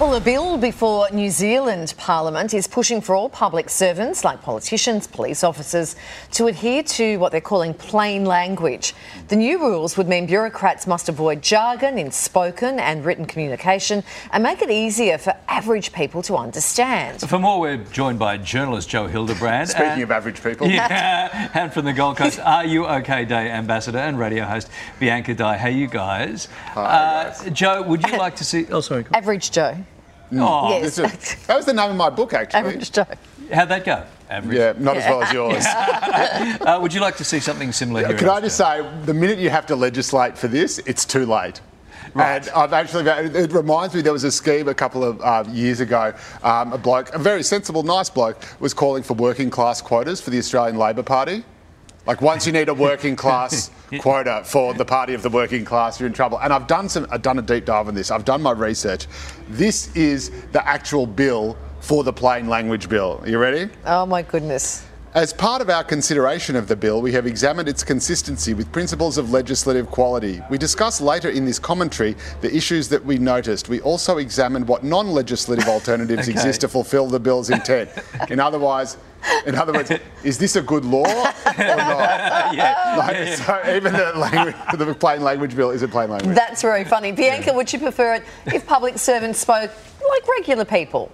Well, a bill before New Zealand Parliament is pushing for all public servants, like politicians, police officers, to adhere to what they're calling plain language. The new rules would mean bureaucrats must avoid jargon in spoken and written communication and make it easier for average people to understand. For more, we're joined by journalist Joe Hildebrand. Speaking and, of average people. Yeah, and from the Gold Coast, Are You OK Day ambassador and radio host Bianca Dye. Hey, you guys. Hi, Uh, guys. Joe, would you like to see. Oh, sorry. Average Joe. Oh, Yes. This is- that was the name of my book, actually. Average Joe. how'd that go? Average. Yeah, not as well as yours. Uh, would you like to see something similar here? Can in I just say, the minute you have to legislate for this, it's too late. Right. And I've actually, it reminds me, there was a scheme a couple of uh, years ago. Um, a bloke, a very sensible, nice bloke, was calling for working class quotas for the Australian Labor Party. Like once you need a working class quota for the party of the working class, you're in trouble. And I've done some, I've done a deep dive on this. I've done my research. This is the actual bill for the plain language bill. Are you ready? Oh my goodness. As part of our consideration of the bill, we have examined its consistency with principles of legislative quality. We discuss later in this commentary the issues that we noticed. We also examined what non-legislative alternatives Okay. exist to fulfil the bill's intent. In otherwise, in other words, is this a good law or not? yeah. Like, So even the language, the plain language bill is a plain language. That's very funny. Bianca, would you prefer it if public servants spoke like regular people?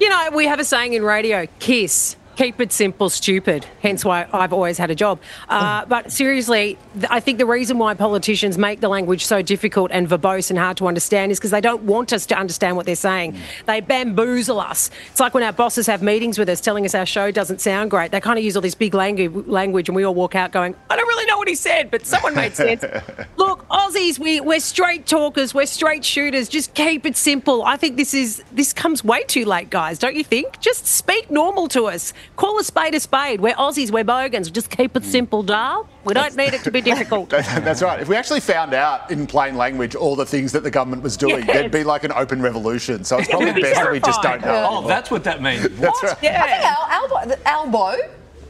You know, we have a saying in radio kiss. Keep it simple, stupid. Hence why I've always had a job. Uh, but seriously, th- I think the reason why politicians make the language so difficult and verbose and hard to understand is because they don't want us to understand what they're saying. They bamboozle us. It's like when our bosses have meetings with us telling us our show doesn't sound great. They kind of use all this big langu- language and we all walk out going, I don't really know what he said, but someone made sense. Look, Aussies, we, we're straight talkers, we're straight shooters. Just keep it simple. I think this is this comes way too late, guys, don't you think? Just speak normal to us. Call a spade a spade. We're Aussies, we're bogans. Just keep it simple, darl. We don't need it to be difficult. That's right. If we actually found out in plain language all the things that the government was doing, Yes. there'd be like an open revolution. So it's probably It'd be best that we just don't terrifying. know. Oh, anymore. that's what that means. That's right. I think Yeah. Al, Albo, the Albo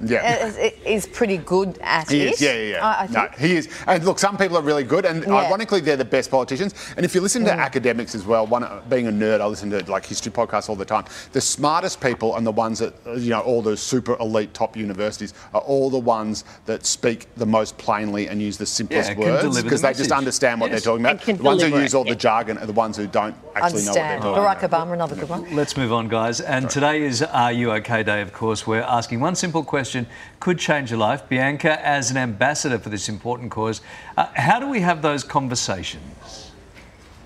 Yeah. is, is pretty good at He it. is, yeah, yeah, yeah. I, I no, think. he is. And look, some people are really good, and Yeah. Mm. ironically, they're the best politicians. And if you listen to academics as well, one being a nerd, I listen to like history podcasts all the time. The smartest people and the ones that uh, you know, all those super elite top universities are all the ones that speak the most plainly and use the simplest Yeah, words deliver the because they just understand what Yes. they're talking about. The ones who use all the jargon are the ones who don't actually Understand. know what they're Barack talking about. Obama, another good one. Let's move on, guys. And today is Are You OK Day, of course. We're asking one simple question could change your life. Bianca, as an ambassador for this important cause, uh, how do we have those conversations?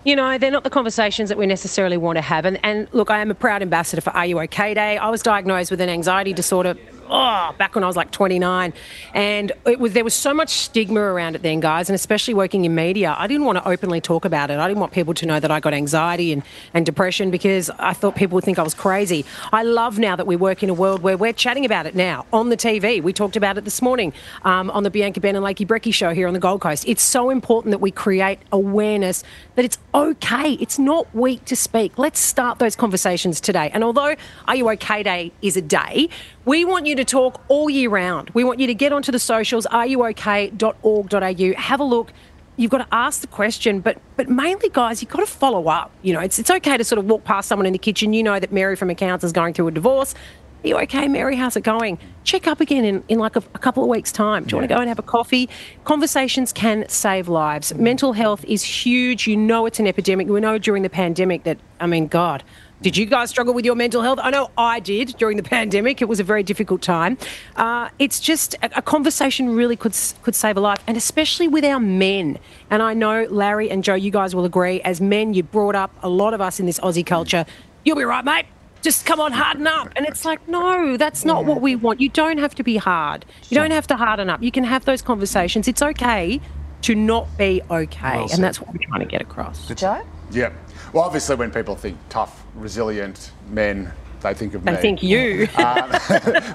You know, they're not the conversations that we necessarily want to have. And, and look, I am a proud ambassador for Are You OK Day. I was diagnosed with an anxiety disorder oh, back when I was like 29. And it was there was so much stigma around it then, guys, and especially working in media. I didn't want to openly talk about it. I didn't want people to know that I got anxiety and, and depression because I thought people would think I was crazy. I love now that we work in a world where we're chatting about it now on the TV. We talked about it this morning um, on the Bianca Ben and Lakey Brecky show here on the Gold Coast. It's so important that we create awareness that it's okay. It's not weak to speak. Let's start those conversations today. And although Are You OK Day is a day, we want you to talk all year round. We want you to get onto the socials, areyouok.org.au, have a look. You've got to ask the question, but but mainly, guys, you've got to follow up. You know, it's it's okay to sort of walk past someone in the kitchen. You know that Mary from accounts is going through a divorce. Are you okay, Mary? How's it going? Check up again in, in like a, a couple of weeks' time. Do you want to go and have a coffee? Conversations can save lives. Mental health is huge. You know it's an epidemic. We know during the pandemic that, I mean, God, did you guys struggle with your mental health? I know I did during the pandemic. It was a very difficult time. Uh, it's just a, a conversation really could could save a life, and especially with our men. And I know Larry and Joe, you guys will agree. As men, you brought up a lot of us in this Aussie culture. You'll be right, mate. Just come on, harden up. And it's like, no, that's not what we want. You don't have to be hard. You don't have to harden up. You can have those conversations. It's okay to not be okay, Well and that's what we're trying to get across. Joe? Yeah. Well, obviously, when people think tough, resilient men, they think of me. I think you.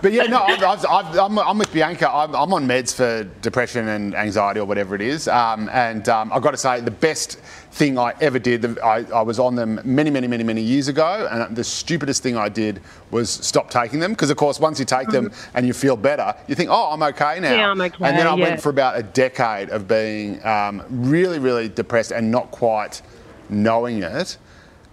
But yeah, no, I've, I've, I've, I'm, I'm with Bianca. I'm, I'm on meds for depression and anxiety or whatever it is. Um, and um, I've got to say, the best thing I ever did, the- I, I was on them many, many, many, many years ago. And the stupidest thing I did was stop taking them. Because, of course, once you take them and you feel better, you think, oh, I'm okay now. Mm-hmm. Yeah, I'm okay, And then I yeah. went for about a decade of being um, really, really depressed and not quite knowing it.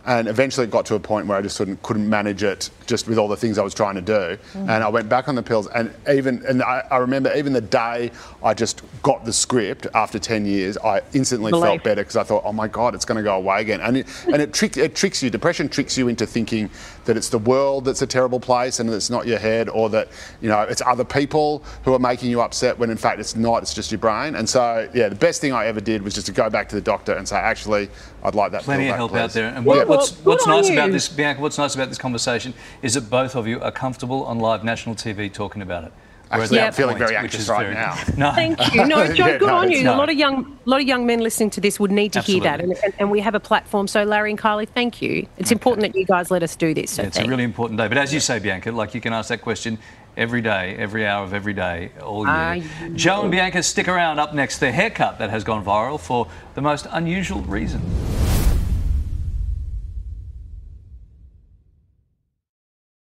And eventually it got to a point where I just couldn't, manage it just with all the things I was trying to do. And I went back on the pills. And even, and I, I remember even the day I just got the script after 10 years, I instantly Believe. felt better because I thought, oh my God, it's going to go away again. And it, and it, trick, it tricks you. Depression tricks you into thinking that it's the world that's a terrible place and it's not your head or that, you know, it's other people who are making you upset when in fact it's not, it's just your brain. And so, yeah, the best thing I ever did was just to go back to the doctor and say, actually, I'd like that Plenty of help please. out there. And Yeah, what, what's, well, what's good on nice about this, Bianca, what's nice about this conversation is that both of you are comfortable on live national TV talking about it. We're Actually, that I'm feeling point, very anxious right very- now. No. Thank you. No, Joe, Yeah, good no, on you. not. A lot of young, lot of young men listening to this would need to hear that, and, and, and we have a platform. So, Larry and Kylie, thank you. It's important that you guys let us do this. So, Yeah, it's a really important day. But as you say, Bianca, like you can ask that question every day, every hour of every day, all year. Ah, Joe and Bianca, stick around. Up next, the haircut that has gone viral for the most unusual reason.